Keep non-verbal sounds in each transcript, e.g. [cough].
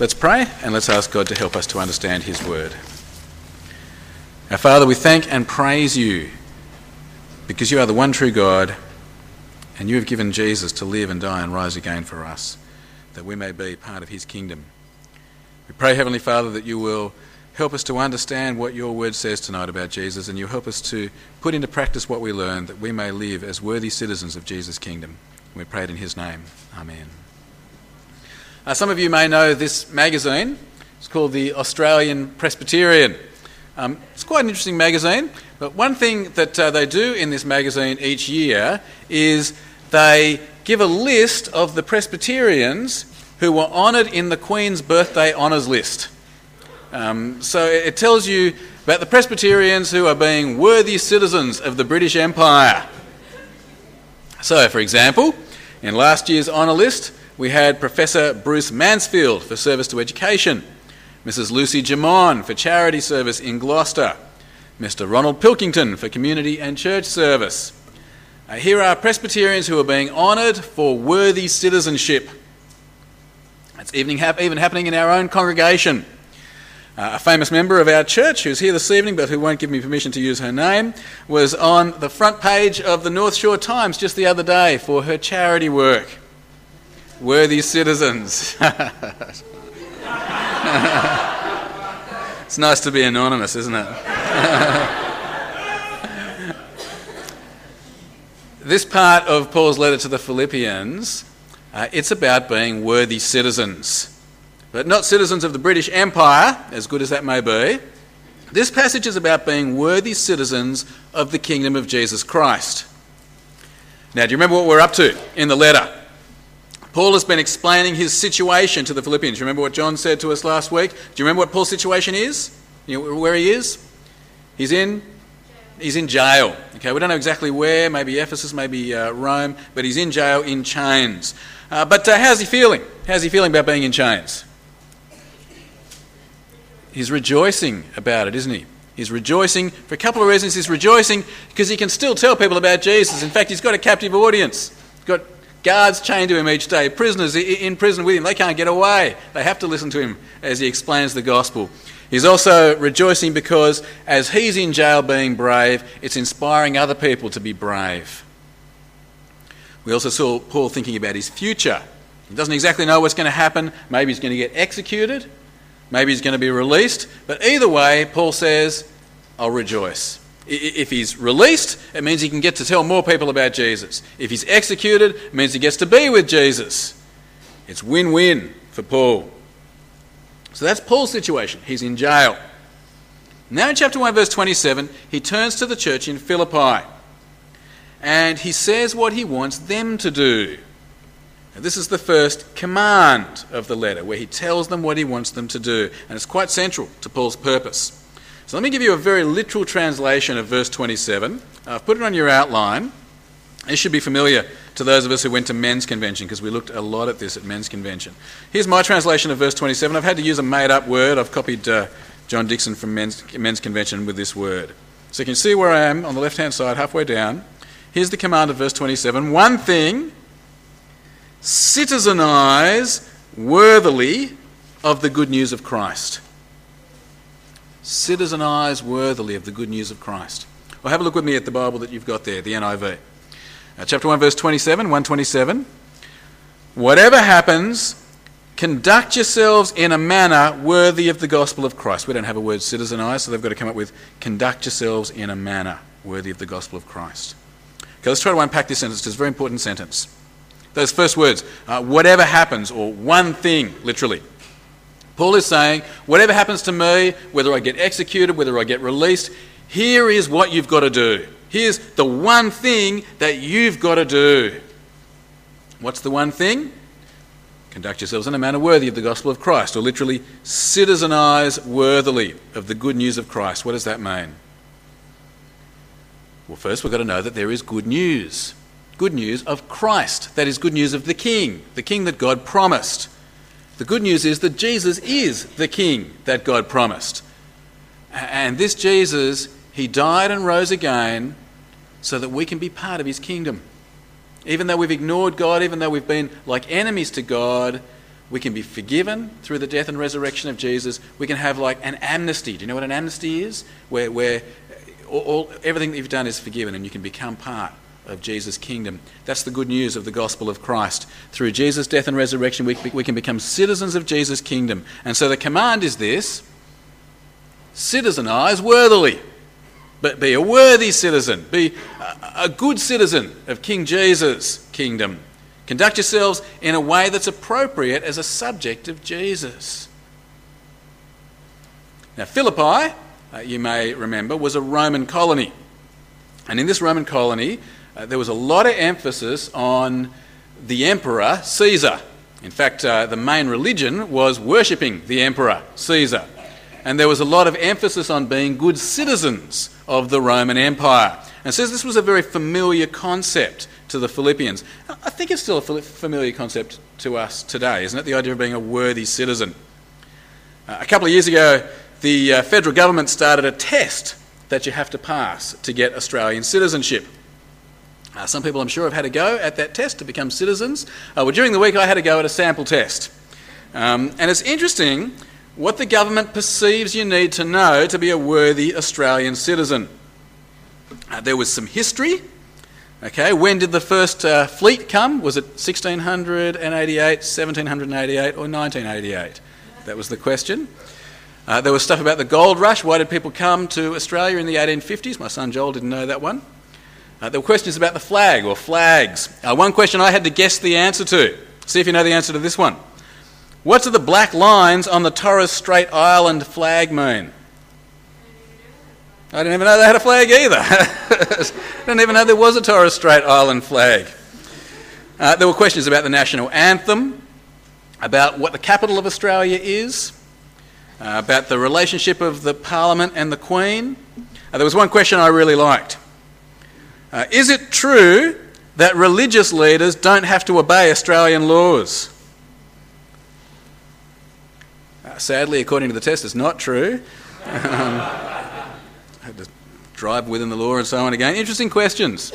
Let's pray and let's ask God to help us to understand His word. Our Father, we thank and praise you because you are the one true God and you have given Jesus to live and die and rise again for us, that we may be part of His kingdom. We pray, Heavenly Father, that you will help us to understand what your word says tonight about Jesus and you help us to put into practice what we learn that we may live as worthy citizens of Jesus' kingdom. We pray it in His name. Amen. Uh, some of you may know this magazine. It's called the Australian Presbyterian. Um, it's quite an interesting magazine, but one thing that uh, they do in this magazine each year is they give a list of the Presbyterians who were honoured in the Queen's birthday honours list. Um, so it tells you about the Presbyterians who are being worthy citizens of the British Empire. So, for example, in last year's honour list, we had Professor Bruce Mansfield for service to education, Mrs. Lucy Jamon for charity service in Gloucester, Mr. Ronald Pilkington for community and church service. Uh, here are Presbyterians who are being honoured for worthy citizenship. It's even, hap- even happening in our own congregation. Uh, a famous member of our church, who's here this evening but who won't give me permission to use her name, was on the front page of the North Shore Times just the other day for her charity work. Worthy citizens. [laughs] it's nice to be anonymous, isn't it? [laughs] this part of Paul's letter to the Philippians, uh, it's about being worthy citizens but not citizens of the British Empire, as good as that may be. This passage is about being worthy citizens of the kingdom of Jesus Christ. Now, do you remember what we're up to in the letter? Paul has been explaining his situation to the Philippians. Remember what John said to us last week? Do you remember what Paul's situation is? You know where he is? He's in he's in jail. Okay, we don't know exactly where. Maybe Ephesus, maybe uh, Rome, but he's in jail in chains. Uh, but uh, how's he feeling? How's he feeling about being in chains? He's rejoicing about it, isn't he? He's rejoicing for a couple of reasons. He's rejoicing because he can still tell people about Jesus. In fact, he's got a captive audience. He's got guards chained to him each day, prisoners in prison with him. They can't get away. They have to listen to him as he explains the gospel. He's also rejoicing because as he's in jail being brave, it's inspiring other people to be brave. We also saw Paul thinking about his future. He doesn't exactly know what's going to happen. Maybe he's going to get executed. Maybe he's going to be released. But either way, Paul says, I'll rejoice. If he's released, it means he can get to tell more people about Jesus. If he's executed, it means he gets to be with Jesus. It's win win for Paul. So that's Paul's situation. He's in jail. Now, in chapter 1, verse 27, he turns to the church in Philippi and he says what he wants them to do. Now, this is the first command of the letter, where he tells them what he wants them to do, and it's quite central to Paul's purpose. So let me give you a very literal translation of verse 27. I've put it on your outline. This should be familiar to those of us who went to men's convention because we looked a lot at this at men's convention. Here's my translation of verse 27. I've had to use a made up word. I've copied uh, John Dickson from men's, men's convention with this word. So you can see where I am on the left hand side, halfway down. Here's the command of verse 27 One thing citizenize worthily of the good news of Christ. Citizenize worthily of the good news of Christ. Well, have a look with me at the Bible that you've got there, the NIV. Uh, chapter 1, verse 27, 127. Whatever happens, conduct yourselves in a manner worthy of the gospel of Christ. We don't have a word citizenize, so they've got to come up with conduct yourselves in a manner worthy of the gospel of Christ. Okay, let's try to unpack this sentence. It's a very important sentence. Those first words, uh, whatever happens, or one thing, literally. Paul is saying, whatever happens to me, whether I get executed, whether I get released, here is what you've got to do. Here's the one thing that you've got to do. What's the one thing? Conduct yourselves in a manner worthy of the gospel of Christ, or literally, citizenize worthily of the good news of Christ. What does that mean? Well, first we've got to know that there is good news good news of Christ. That is good news of the King, the King that God promised. The good news is that Jesus is the King that God promised. And this Jesus, he died and rose again so that we can be part of his kingdom. Even though we've ignored God, even though we've been like enemies to God, We can be forgiven through the death and resurrection of Jesus. We can have like an amnesty. Do you know what an amnesty is? Where, where uh, all, all, everything that you've done is forgiven and you can become part of Jesus' kingdom. That's the good news of the gospel of Christ. Through Jesus' death and resurrection, we, we can become citizens of Jesus' kingdom. And so the command is this citizenize worthily. But be a worthy citizen, be a, a good citizen of King Jesus' kingdom. Conduct yourselves in a way that's appropriate as a subject of Jesus. Now, Philippi, uh, you may remember, was a Roman colony. And in this Roman colony, uh, there was a lot of emphasis on the emperor Caesar. In fact, uh, the main religion was worshipping the emperor Caesar. And there was a lot of emphasis on being good citizens of the Roman Empire. And says this was a very familiar concept to the Philippians. I think it's still a familiar concept to us today, isn't it? The idea of being a worthy citizen. Uh, a couple of years ago, the uh, federal government started a test that you have to pass to get Australian citizenship. Uh, some people, I'm sure, have had a go at that test to become citizens. Uh, well, during the week, I had a go at a sample test. Um, and it's interesting what the government perceives you need to know to be a worthy Australian citizen. Uh, there was some history. Okay, when did the first uh, fleet come? Was it 1688, 1788, or 1988? That was the question. Uh, there was stuff about the gold rush. Why did people come to Australia in the 1850s? My son Joel didn't know that one. Uh, there were questions about the flag or flags. Uh, one question I had to guess the answer to. See if you know the answer to this one. What do the black lines on the Torres Strait Island flag mean? I didn't even know they had a flag either. [laughs] I didn't even know there was a Torres Strait Island flag. Uh, there were questions about the national anthem, about what the capital of Australia is, uh, about the relationship of the Parliament and the Queen. Uh, there was one question I really liked. Uh, is it true that religious leaders don't have to obey Australian laws? Uh, sadly, according to the test, it's not true. Um, had to drive within the law and so on again. Interesting questions.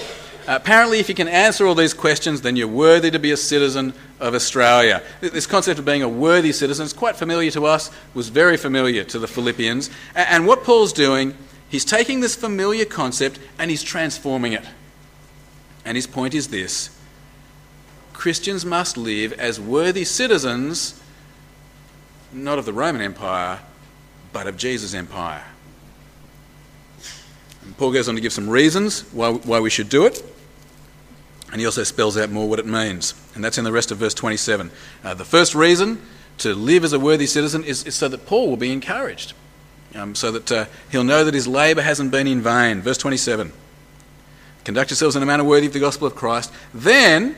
Uh, apparently, if you can answer all these questions, then you're worthy to be a citizen of Australia. This concept of being a worthy citizen is quite familiar to us, was very familiar to the Philippians. And what Paul's doing He's taking this familiar concept and he's transforming it. And his point is this Christians must live as worthy citizens, not of the Roman Empire, but of Jesus' empire. And Paul goes on to give some reasons why, why we should do it. And he also spells out more what it means. And that's in the rest of verse 27. Uh, the first reason to live as a worthy citizen is, is so that Paul will be encouraged um, so that uh, he'll know that his labour hasn't been in vain. Verse 27 Conduct yourselves in a manner worthy of the gospel of Christ. Then,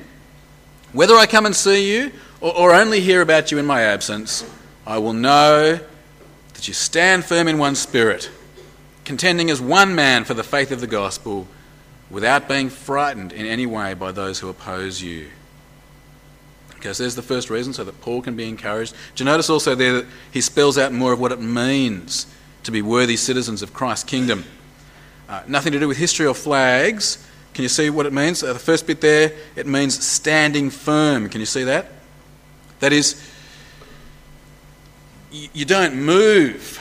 whether I come and see you or, or only hear about you in my absence, I will know that you stand firm in one spirit, contending as one man for the faith of the gospel, without being frightened in any way by those who oppose you. Okay, so there's the first reason, so that Paul can be encouraged. Do you notice also there that he spells out more of what it means to be worthy citizens of Christ's kingdom. Uh, nothing to do with history or flags. Can you see what it means? Uh, the first bit there, it means standing firm. Can you see that? That is, you, you don't move.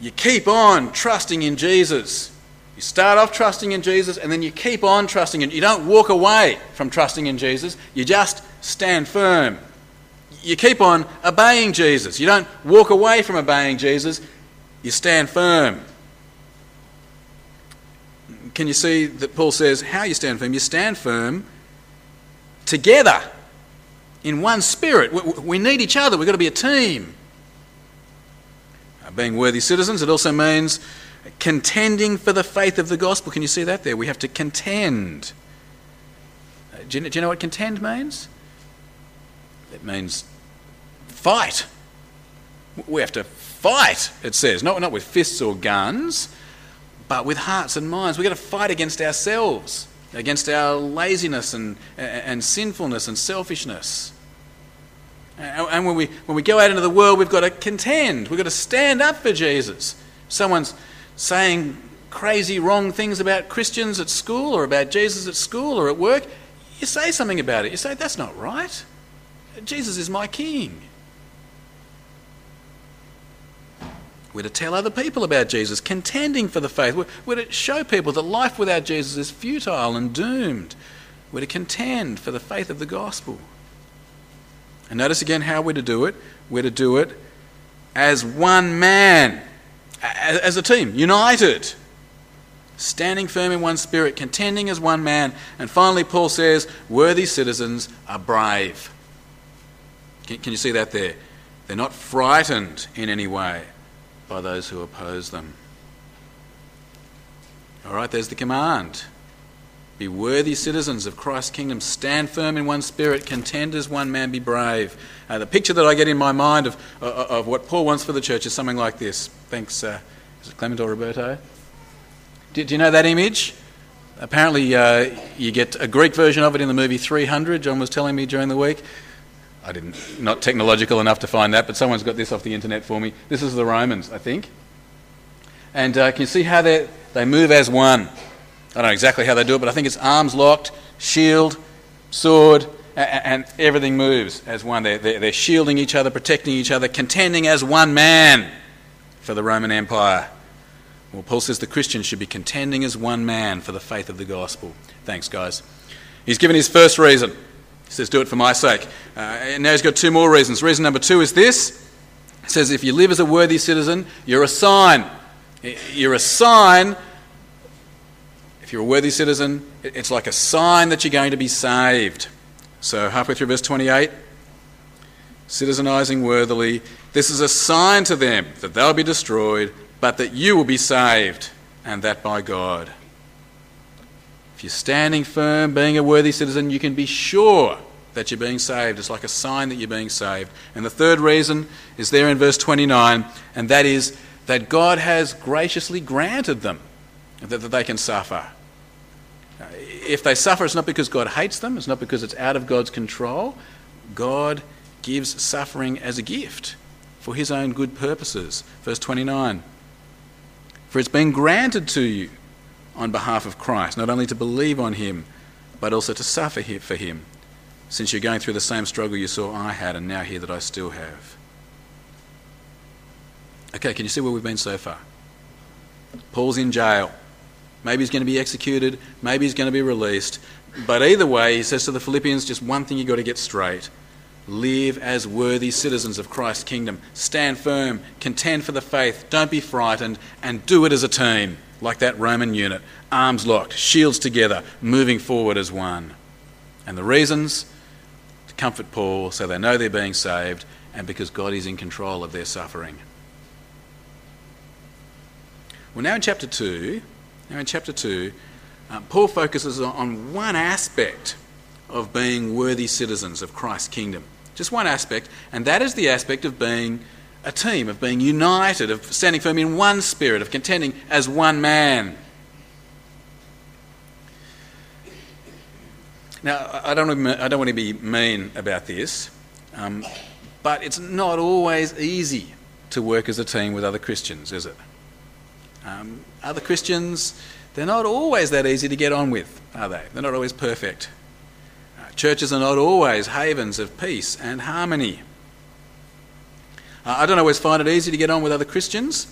You keep on trusting in Jesus. You start off trusting in Jesus and then you keep on trusting in. You don't walk away from trusting in Jesus. You just stand firm. You keep on obeying Jesus. You don't walk away from obeying Jesus. You stand firm. Can you see that Paul says how you stand firm? You stand firm together in one spirit. We need each other. We've got to be a team. Uh, being worthy citizens, it also means contending for the faith of the gospel. Can you see that there? We have to contend. Uh, do you, do you know what contend means? It means fight. We have to fight, it says, not, not with fists or guns, but with hearts and minds. We've got to fight against ourselves, against our laziness and, and sinfulness and selfishness. And when we, when we go out into the world, we've got to contend. We've got to stand up for Jesus. Someone's saying crazy, wrong things about Christians at school or about Jesus at school or at work. You say something about it. You say, that's not right. Jesus is my king. We're to tell other people about Jesus, contending for the faith. We're, we're to show people that life without Jesus is futile and doomed. We're to contend for the faith of the gospel. And notice again how we're to do it. We're to do it as one man, as a team, united, standing firm in one spirit, contending as one man. And finally, Paul says, worthy citizens are brave. Can, can you see that there? They're not frightened in any way by those who oppose them. All right, there's the command. Be worthy citizens of Christ's kingdom. Stand firm in one spirit. Contend as one man. Be brave. Uh, the picture that I get in my mind of, uh, of what Paul wants for the church is something like this. Thanks. Uh, is it Clement or Roberto? Do, do you know that image? Apparently, uh, you get a Greek version of it in the movie 300. John was telling me during the week. I didn't, not technological enough to find that, but someone's got this off the internet for me. This is the Romans, I think. And uh, can you see how they move as one? I don't know exactly how they do it, but I think it's arms locked, shield, sword, and, and everything moves as one. They're, they're, they're shielding each other, protecting each other, contending as one man for the Roman Empire. Well, Paul says the Christians should be contending as one man for the faith of the gospel. Thanks, guys. He's given his first reason. He says, Do it for my sake. Uh, and now he's got two more reasons. Reason number two is this He says, If you live as a worthy citizen, you're a sign. You're a sign. If you're a worthy citizen, it's like a sign that you're going to be saved. So, halfway through verse 28, citizenizing worthily, this is a sign to them that they'll be destroyed, but that you will be saved, and that by God. If you're standing firm, being a worthy citizen, you can be sure that you're being saved. It's like a sign that you're being saved. And the third reason is there in verse 29, and that is that God has graciously granted them that, that they can suffer. Uh, if they suffer, it's not because God hates them, it's not because it's out of God's control. God gives suffering as a gift for his own good purposes. Verse 29 For it's been granted to you on behalf of Christ, not only to believe on him, but also to suffer for him, since you're going through the same struggle you saw I had and now hear that I still have. Okay, can you see where we've been so far? Paul's in jail. Maybe he's going to be executed, maybe he's going to be released. But either way, he says to the Philippians just one thing you've got to get straight live as worthy citizens of Christ's kingdom. Stand firm, contend for the faith, don't be frightened, and do it as a team, like that Roman unit, arms locked, shields together, moving forward as one. And the reasons? To comfort Paul so they know they're being saved, and because God is in control of their suffering. Well, now in chapter 2, now, in chapter 2, uh, Paul focuses on one aspect of being worthy citizens of Christ's kingdom. Just one aspect, and that is the aspect of being a team, of being united, of standing firm in one spirit, of contending as one man. Now, I don't, I don't want to be mean about this, um, but it's not always easy to work as a team with other Christians, is it? Um, other Christians, they're not always that easy to get on with, are they? They're not always perfect. Uh, churches are not always havens of peace and harmony. Uh, I don't always find it easy to get on with other Christians.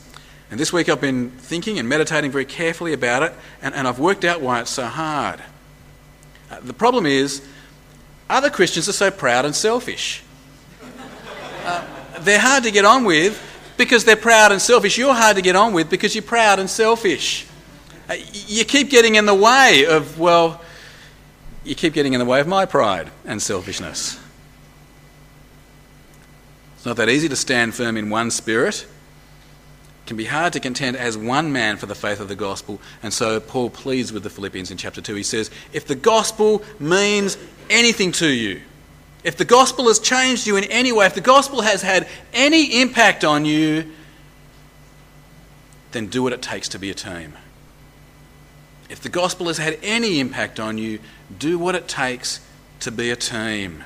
And this week I've been thinking and meditating very carefully about it, and, and I've worked out why it's so hard. Uh, the problem is, other Christians are so proud and selfish. Uh, they're hard to get on with because they're proud and selfish. You're hard to get on with because you're proud and selfish. Uh, you keep getting in the way of, well, you keep getting in the way of my pride and selfishness. It's not that easy to stand firm in one spirit. It can be hard to contend as one man for the faith of the gospel. And so Paul pleads with the Philippians in chapter 2. He says, If the gospel means anything to you, if the gospel has changed you in any way, if the gospel has had any impact on you, then do what it takes to be a team. If the gospel has had any impact on you, do what it takes to be a team.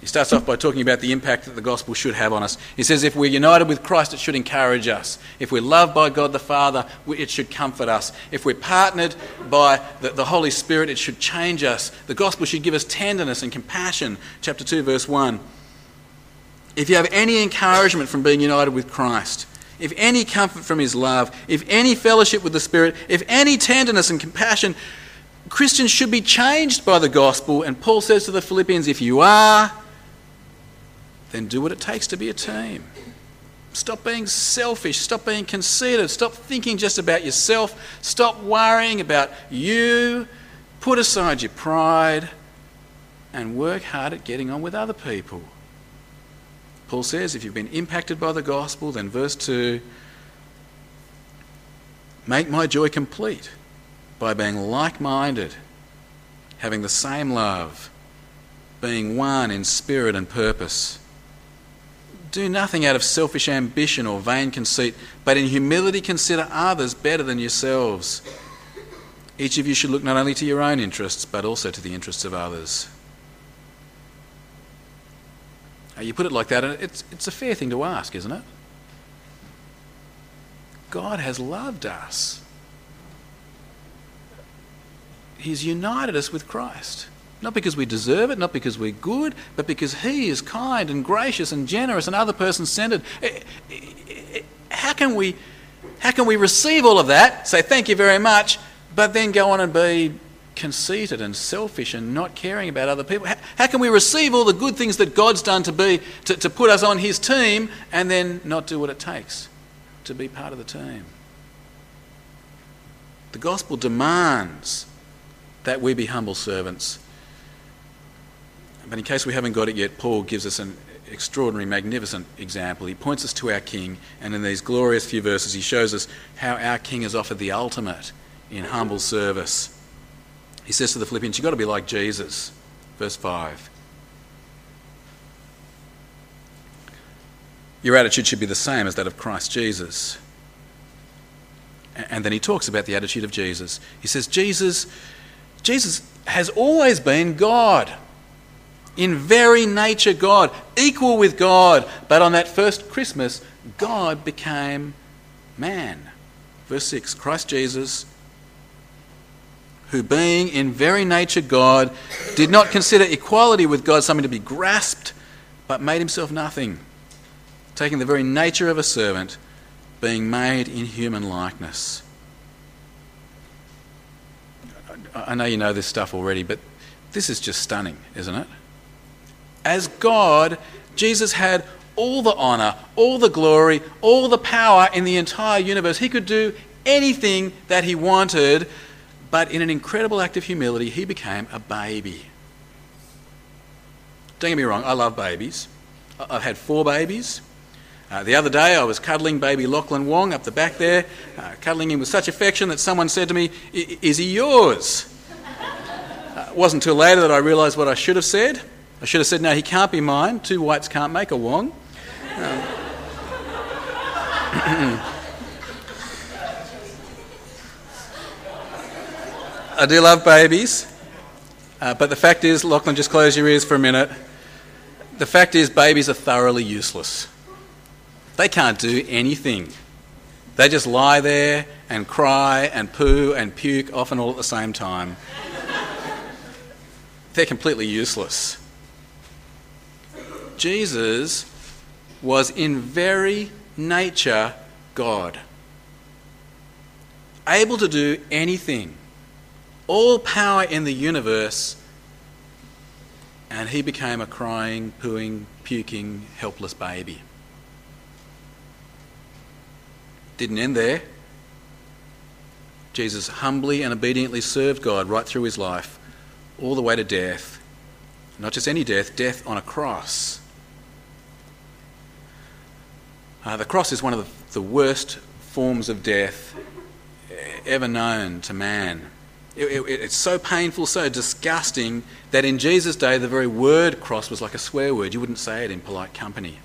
He starts off by talking about the impact that the gospel should have on us. He says, if we're united with Christ, it should encourage us. If we're loved by God the Father, it should comfort us. If we're partnered by the, the, Holy Spirit, it should change us. The gospel should give us tenderness and compassion. Chapter 2, verse 1. If you have any encouragement from being united with Christ, if any comfort from his love, if any fellowship with the Spirit, if any tenderness and compassion, Christians should be changed by the gospel. And Paul says to the Philippians, if you are, then do what it takes to be a team. Stop being selfish. Stop being conceited. Stop thinking just about yourself. Stop worrying about you. Put aside your pride and work hard at getting on with other people. Paul says if you've been impacted by the gospel, then verse 2 make my joy complete by being like minded, having the same love, being one in spirit and purpose. Do nothing out of selfish ambition or vain conceit, but in humility consider others better than yourselves. Each of you should look not only to your own interests, but also to the interests of others. Now, you put it like that, and it's, it's a fair thing to ask, isn't it? God has loved us. He's united us with Christ. Not because we deserve it, not because we're good, but because He is kind and gracious and generous and other person centered. Eh, eh, eh, how can we, how can we receive all of that, say thank you very much, but then go on and be conceited and selfish and not caring about other people? How, how can we receive all the good things that God's done to be to, to put us on His team and then not do what it takes to be part of the team? The gospel demands that we be humble servants but in case we haven't got it yet, Paul gives us an extraordinary, magnificent example. He points us to our King, and in these glorious few verses, he shows us how our King has offered the ultimate in humble service. He says to the Philippians, You've got to be like Jesus. Verse 5. Your attitude should be the same as that of Christ Jesus. And then he talks about the attitude of Jesus. He says, Jesus, Jesus has always been God in very nature God, equal with God. But on that first Christmas, God became man. Verse 6 Christ Jesus, who being in very nature God, did not consider equality with God something to be grasped, but made himself nothing, taking the very nature of a servant, being made in human likeness. I know you know this stuff already, but this is just stunning, isn't it? As God, Jesus had all the honour, all the glory, all the power in the entire universe. He could do anything that he wanted, but in an incredible act of humility, he became a baby. Don't get me wrong, I love babies. I've had four babies. Uh, the other day, I was cuddling baby Lachlan Wong up the back there, uh, cuddling him with such affection that someone said to me, Is he yours? Uh, it wasn't until later that I realised what I should have said. I should have said, no, he can't be mine. Two whites can't make a Wong. Um, [clears throat] I do love babies, uh, but the fact is, Lachlan, just close your ears for a minute. The fact is, babies are thoroughly useless. They can't do anything. They just lie there and cry and poo and puke, often all at the same time. They're completely useless. Jesus was in very nature God, able to do anything, all power in the universe, and he became a crying, pooing, puking, helpless baby. Didn't end there. Jesus humbly and obediently served God right through his life, all the way to death. Not just any death, death on a cross. Uh, the cross is one of the, the, worst forms of death ever known to man. It, it, it's so painful, so disgusting, that in Jesus' day, the very word cross was like a swear word. You wouldn't say it in polite company.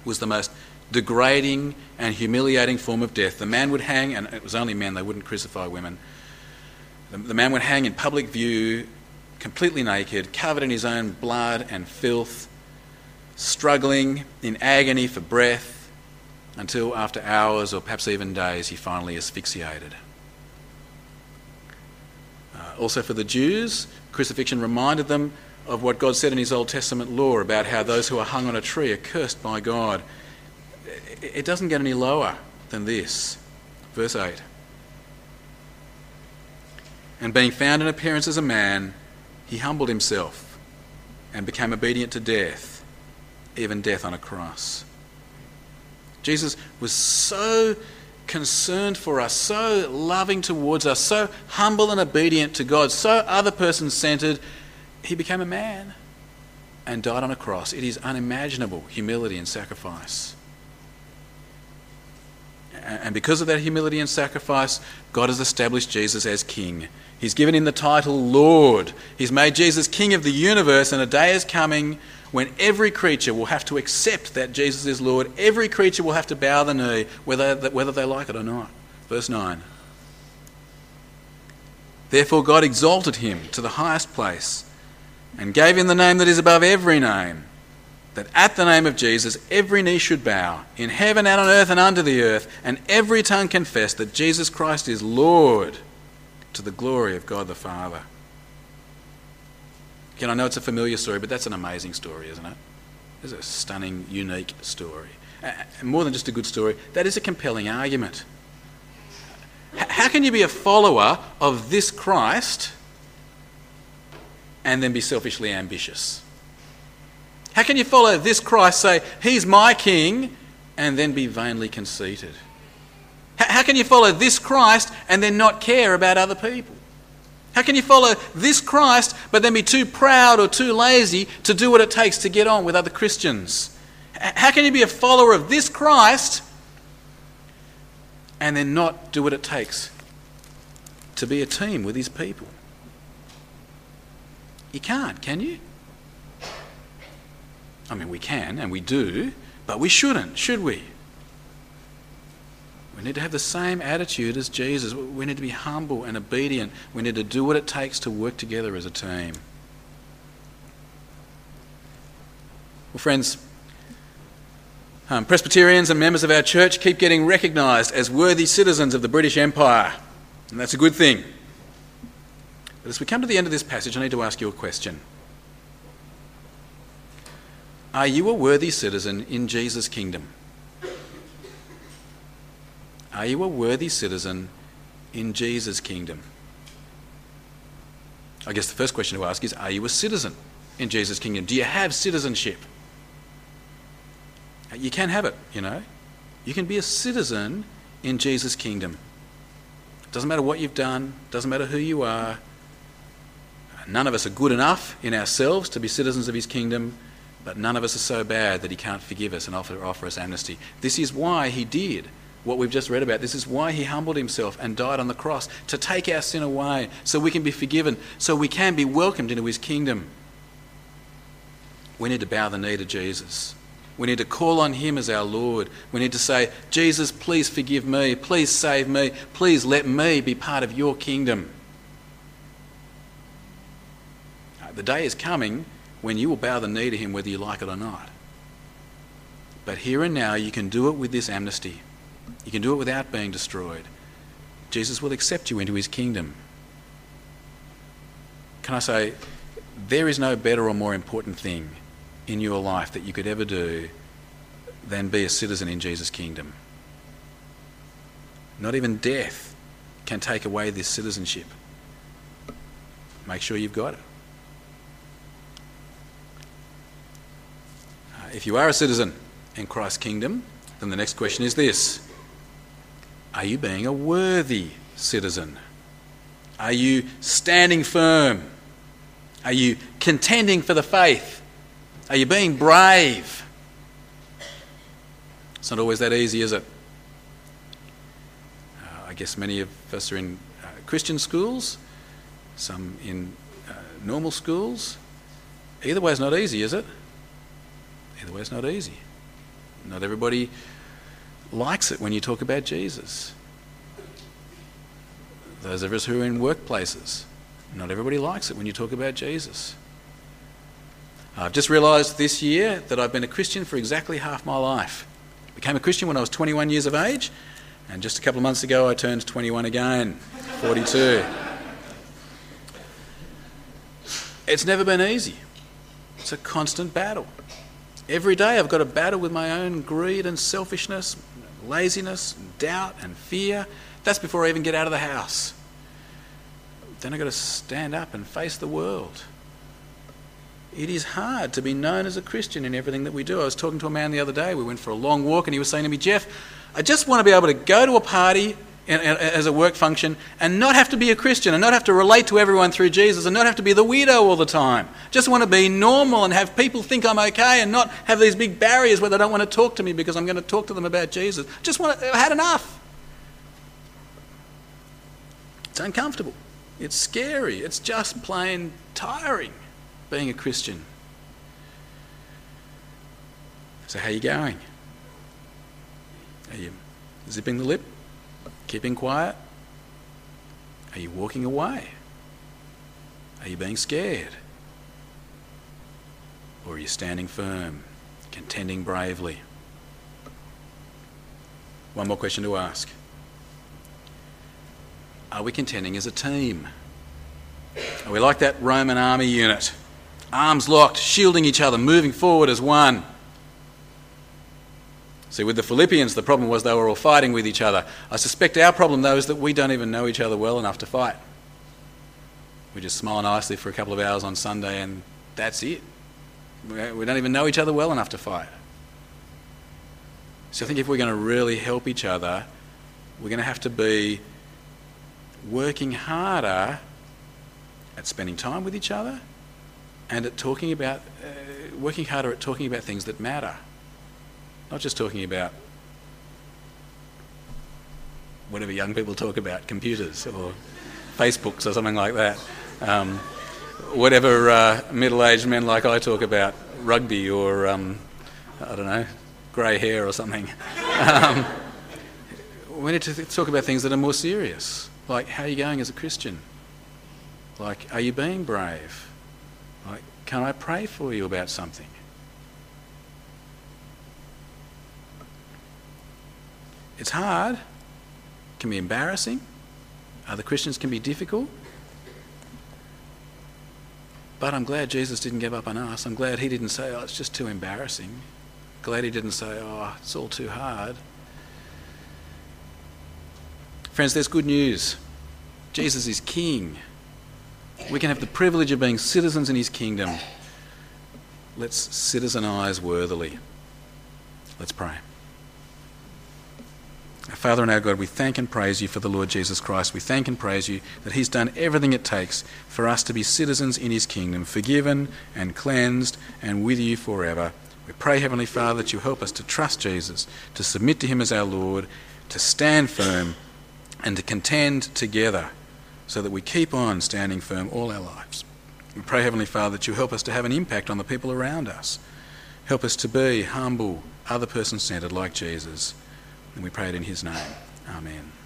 It was the most degrading and humiliating form of death. The man would hang, and it was only men, they wouldn't crucify women. The, the man would hang in public view, completely naked, covered in his own blood and filth struggling in agony for breath until after hours or perhaps even days he finally asphyxiated. Uh, also, for the Jews, crucifixion reminded them of what God said in his Old Testament law about how those who are hung on a tree are cursed by God. It doesn't get any lower than this. Verse 8. And being found in appearance as a man, he humbled himself and became obedient to death, even death on a cross. Jesus was so concerned for us, so loving towards us, so humble and obedient to God, so other person centered, he became a man and died on a cross. It is unimaginable humility and sacrifice. And because of that humility and sacrifice, God has established Jesus as king. He's given him the title Lord. He's made Jesus king of the universe, and a day is coming when every creature will have to accept that Jesus is Lord. Every creature will have to bow the knee, whether, whether they like it or not. Verse 9. Therefore, God exalted him to the highest place and gave him the name that is above every name, that at the name of Jesus every knee should bow, in heaven and on earth and under the earth, and every tongue confess that Jesus Christ is Lord to the glory of God the Father. Again, I know it's a familiar story, but that's an amazing story, isn't it? It's a stunning, unique story. More than just a good story, that is a compelling argument. How can you be a follower of this Christ and then be selfishly ambitious? How can you follow this Christ, say, He's my king, and then be vainly conceited? How can you follow this Christ and then not care about other people? How can you follow this Christ but then be too proud or too lazy to do what it takes to get on with other Christians? How can you be a follower of this Christ and then not do what it takes to be a team with his people? You can't, can you? I mean, we can and we do, but we shouldn't, should we? We need to have the same attitude as Jesus. We need to be humble and obedient. We need to do what it takes to work together as a team. Well, friends, um, Presbyterians and members of our church keep getting recognised as worthy citizens of the British Empire, and that's a good thing. But as we come to the end of this passage, I need to ask you a question. Are you a worthy citizen in Jesus' kingdom? Are you a worthy citizen in Jesus' kingdom? I guess the first question to ask is Are you a citizen in Jesus' kingdom? Do you have citizenship? You can have it, you know. You can be a citizen in Jesus' kingdom. Doesn't matter what you've done, doesn't matter who you are. None of us are good enough in ourselves to be citizens of his kingdom, but none of us are so bad that he can't forgive us and offer, offer us amnesty. This is why he did what we've just read about. This is why he humbled himself and died on the cross to take our sin away so we can be forgiven, so we can be welcomed into his kingdom. We need to bow the knee to Jesus. We need to call on him as our Lord. We need to say, Jesus, please forgive me. Please save me. Please let me be part of your kingdom. Uh, the day is coming when you will bow the knee to him whether you like it or not. But here and now, you can do it with this amnesty. You can do it without being destroyed. Jesus will accept you into his kingdom. Can I say, there is no better or more important thing in your life that you could ever do than be a citizen in Jesus' kingdom. Not even death can take away this citizenship. Make sure you've got it. Uh, if you are a citizen in Christ's kingdom, then the next question is this are you being a worthy citizen? Are you standing firm? Are you contending for the faith? Are you being brave? It's not always that easy, is it? Uh, I guess many of us are in uh, Christian schools, some in uh, normal schools. Either way is not easy, is it? Either way is not easy. Not everybody likes it when you talk about Jesus. Those of us who are in workplaces, not everybody likes it when you talk about Jesus. I've just realised this year that I've been a Christian for exactly half my life. Became a Christian when I was 21 years of age, and just a couple of months ago I turned 21 again, 42. It's never been easy. It's a constant battle. Every day I've got to battle with my own greed and selfishness, laziness, and doubt and fear. That's before I even get out of the house. Then I've got to stand up and face the world. It is hard to be known as a Christian in everything that we do. I was talking to a man the other day. We went for a long walk, and he was saying to me, Jeff, I just want to be able to go to a party as a work function and not have to be a Christian and not have to relate to everyone through Jesus and not have to be the weirdo all the time. Just want to be normal and have people think I'm okay and not have these big barriers where they don't want to talk to me because I'm going to talk to them about Jesus. Just want to, I had enough. It's uncomfortable. It's scary. It's just plain tiring being a Christian. So how are you going? Are you zipping the lip? Keeping quiet? Are you walking away? Are you being scared? Or are you standing firm, contending bravely? One more question to ask. Are we contending as a team? Are we like that Roman army unit? Arms locked, shielding each other, moving forward as one. See, with the Philippians, the problem was they were all fighting with each other. I suspect our problem, though, is that we don't even know each other well enough to fight. We just smile nicely for a couple of hours on Sunday, and that's it. We don't even know each other well enough to fight. So I think if we're going to really help each other, we're going to have to be working harder at spending time with each other and at talking about, uh, working harder at talking about things that matter. Not just talking about whatever young people talk about, computers or Facebooks or something like that. Um, whatever uh, middle aged men like I talk about, rugby or, um, I don't know, grey hair or something. [laughs] Um, we need to talk about things that are more serious, like how are you going as a Christian? Like, are you being brave? Like, can I pray for you about something? It's hard, it can be embarrassing, other Christians can be difficult. But I'm glad Jesus didn't give up on us. I'm glad he didn't say, oh, it's just too embarrassing. Glad he didn't say, oh, it's all too hard. Friends, there's good news. Jesus is King. We can have the privilege of being citizens in his kingdom. Let's citizenize worthily. Let's pray. Father and our God, we thank and praise you for the Lord Jesus Christ. We thank and praise you that He's done everything it takes for us to be citizens in His kingdom, forgiven and cleansed and with you forever. We pray, Heavenly Father, that you help us to trust Jesus, to submit to Him as our Lord, to stand firm, and to contend together so that we keep on standing firm all our lives. We pray, Heavenly Father, that you help us to have an impact on the people around us. Help us to be humble, other person centered like Jesus. And we pray it in his name. Amen.